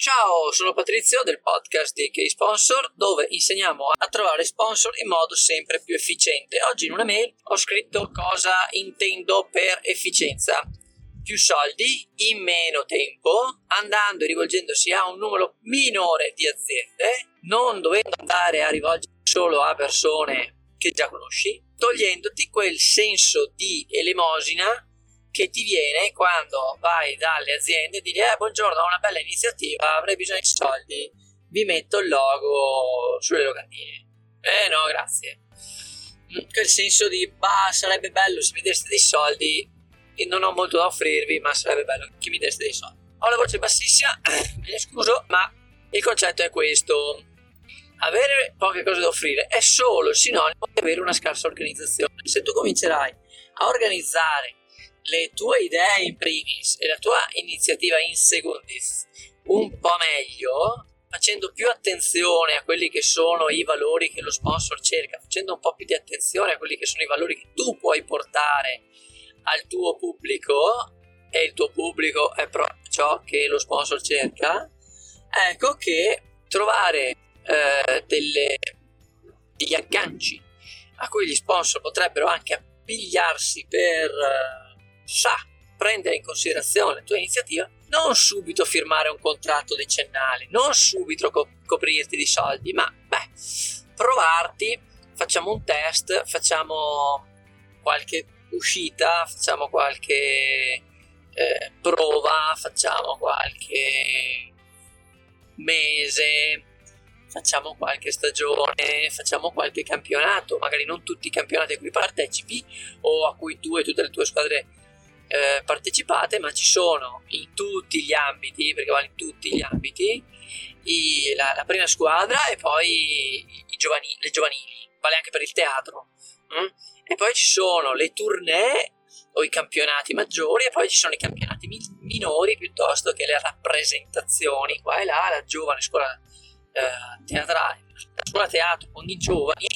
Ciao, sono Patrizio del podcast di K-Sponsor dove insegniamo a trovare sponsor in modo sempre più efficiente. Oggi in una mail ho scritto cosa intendo per efficienza. Più soldi in meno tempo, andando e rivolgendosi a un numero minore di aziende, non dovendo andare a rivolgersi solo a persone che già conosci, togliendoti quel senso di elemosina che ti viene quando vai dalle aziende e dici eh buongiorno ho una bella iniziativa avrei bisogno di soldi. Vi metto il logo sulle locandine. Eh no grazie. Mm, quel senso di bah sarebbe bello se mi deste dei soldi e non ho molto da offrirvi ma sarebbe bello che mi deste dei soldi. Ho la voce bassissima me ne scuso ma il concetto è questo. Avere poche cose da offrire è solo sinonimo di avere una scarsa organizzazione. Se tu comincerai a organizzare le tue idee in primis e la tua iniziativa in secondis. Un po' meglio, facendo più attenzione a quelli che sono i valori che lo sponsor cerca, facendo un po' più di attenzione a quelli che sono i valori che tu puoi portare al tuo pubblico e il tuo pubblico è proprio ciò che lo sponsor cerca, ecco che trovare eh, delle, degli agganci a cui gli sponsor potrebbero anche appigliarsi per... Eh, sa prendere in considerazione la tua iniziativa, non subito firmare un contratto decennale, non subito co- coprirti di soldi, ma beh, provarti, facciamo un test, facciamo qualche uscita, facciamo qualche eh, prova, facciamo qualche mese, facciamo qualche stagione, facciamo qualche campionato, magari non tutti i campionati a cui partecipi o a cui tu e tutte le tue squadre eh, partecipate, ma ci sono in tutti gli ambiti, perché vale in tutti gli ambiti, i, la, la, prima squadra e poi i giovanili, le giovanili, vale anche per il teatro. Mm? E poi ci sono le tournée o i campionati maggiori e poi ci sono i campionati mi- minori piuttosto che le rappresentazioni qua e là, la giovane scuola eh, teatrale, la scuola teatro con i giovani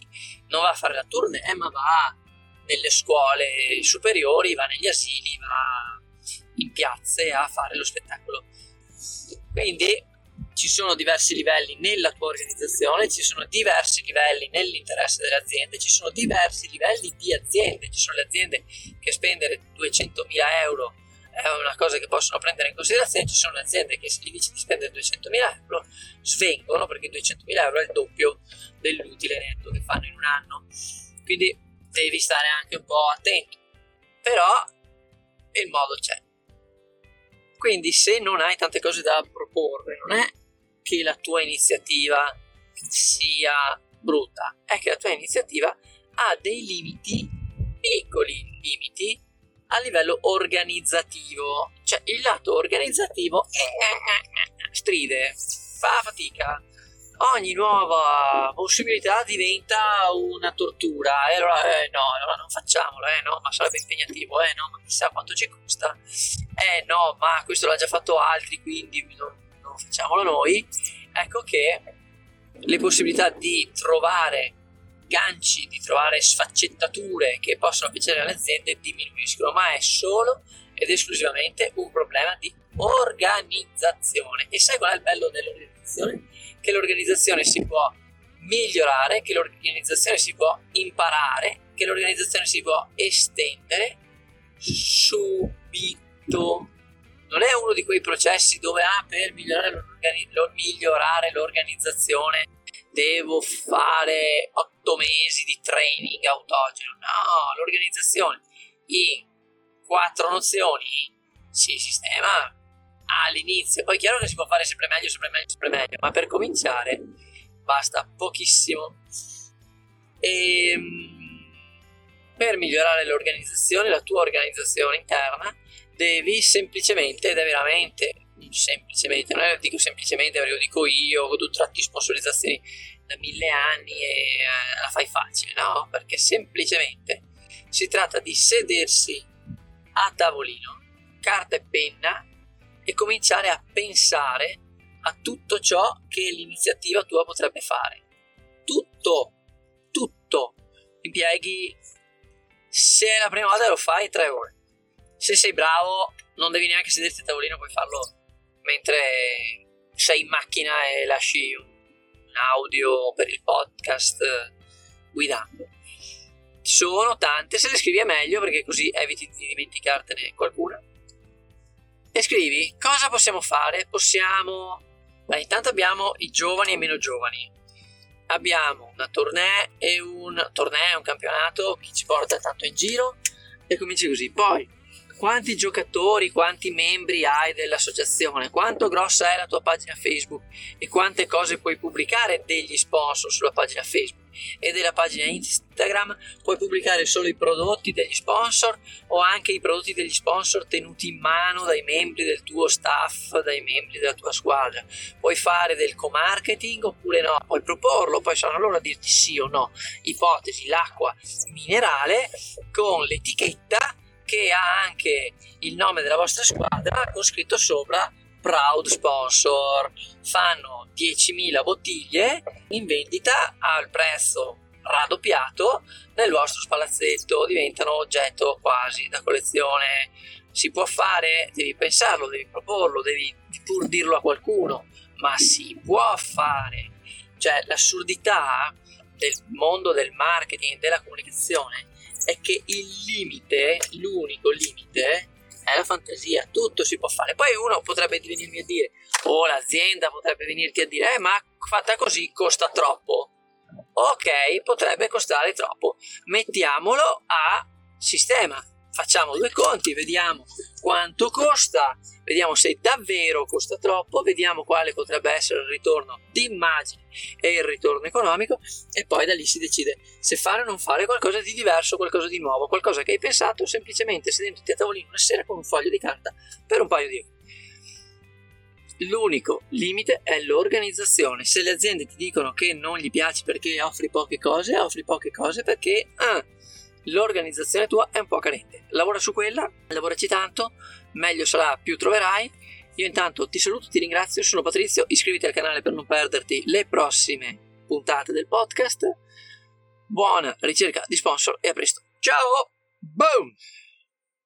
non va a fare la tournée ma va nelle scuole superiori, va negli asili, va in piazze a fare lo spettacolo. Quindi ci sono diversi livelli nella tua organizzazione, ci sono diversi livelli nell'interesse delle aziende, ci sono diversi livelli di aziende, ci sono le aziende che spendere 200.000 euro è una cosa che possono prendere in considerazione, ci sono aziende che se gli dici di spendere 200.000 euro svengono perché 200.000 euro è il doppio dell'utile netto che fanno in un anno. Quindi devi stare anche un po' attento. Però il modo c'è. Quindi se non hai tante cose da proporre, non è che la tua iniziativa sia brutta, è che la tua iniziativa ha dei limiti, piccoli limiti, a livello organizzativo. Cioè il lato organizzativo stride, fa fatica, ogni nuova possibilità diventa una tortura e allora eh, no, allora non facciamolo, eh no, ma sarebbe impegnativo, eh no, ma chissà quanto ci costa, eh no, ma questo l'ha già fatto altri, quindi non, non facciamolo noi. Ecco che le possibilità di trovare ganci, di trovare sfaccettature che possono piacere alle aziende diminuiscono, ma è solo ed esclusivamente un problema di organizzazione. E sai qual è il bello dell'organizzazione? Che l'organizzazione si può migliorare, che l'organizzazione si può imparare, che l'organizzazione si può estendere subito. Non è uno di quei processi dove ah, per migliorare, migliorare l'organizzazione devo fare otto mesi di training autogeno. No, l'organizzazione in quattro nozioni si sistema all'inizio. Poi è chiaro che si può fare sempre meglio, sempre meglio, sempre meglio, ma per cominciare basta pochissimo. E ehm, per migliorare l'organizzazione, la tua organizzazione interna, devi semplicemente, ed è veramente semplicemente, non è dico semplicemente perché lo dico io, tu tratti sponsorizzazioni da mille anni e eh, la fai facile, no? Perché semplicemente si tratta di sedersi a tavolino, carta e penna e cominciare a pensare a tutto ciò che l'iniziativa tua potrebbe fare. Tutto, tutto. Impieghi, se è la prima volta lo fai, tre ore. Se sei bravo, non devi neanche sederti a tavolino, puoi farlo mentre sei in macchina e lasci un audio per il podcast guidando. Sono tante, se le scrivi è meglio perché così eviti di dimenticartene qualcuna. E scrivi cosa possiamo fare? Possiamo. Beh, intanto abbiamo i giovani e i meno giovani. Abbiamo una tournée e un tournée, un campionato che ci porta tanto in giro e cominci così. Poi quanti giocatori, quanti membri hai dell'associazione, quanto grossa è la tua pagina Facebook e quante cose puoi pubblicare degli sponsor sulla pagina Facebook e della pagina Instagram, puoi pubblicare solo i prodotti degli sponsor o anche i prodotti degli sponsor tenuti in mano dai membri del tuo staff, dai membri della tua squadra. Puoi fare del co-marketing oppure no, puoi proporlo, poi sono loro a dirti sì o no. Ipotesi, l'acqua minerale con l'etichetta che ha anche il nome della vostra squadra con scritto sopra Proud Sponsor. Fanno 10.000 bottiglie in vendita al prezzo raddoppiato nel vostro spalazzetto, diventano oggetto quasi da collezione. Si può fare, devi pensarlo, devi proporlo, devi pur dirlo a qualcuno, ma si può fare. Cioè l'assurdità del mondo del marketing della comunicazione è che il limite, l'unico limite, è la fantasia, tutto si può fare. Poi uno potrebbe venirmi a dire, o oh, l'azienda potrebbe venirti a dire, eh, ma fatta così costa troppo. Ok, potrebbe costare troppo. Mettiamolo a sistema facciamo due conti, vediamo quanto costa, vediamo se davvero costa troppo, vediamo quale potrebbe essere il ritorno di e il ritorno economico e poi da lì si decide se fare o non fare qualcosa di diverso, qualcosa di nuovo, qualcosa che hai pensato semplicemente sedendoti a tavolino una sera con un foglio di carta per un paio di euro. L'unico limite è l'organizzazione. Se le aziende ti dicono che non gli piaci perché offri poche cose, offri poche cose perché ah, l'organizzazione tua è un po' carente. Lavora su quella, lavoraci tanto, meglio sarà, più troverai. Io intanto ti saluto, ti ringrazio, sono Patrizio, iscriviti al canale per non perderti le prossime puntate del podcast. Buona ricerca di sponsor e a presto. Ciao! Boom!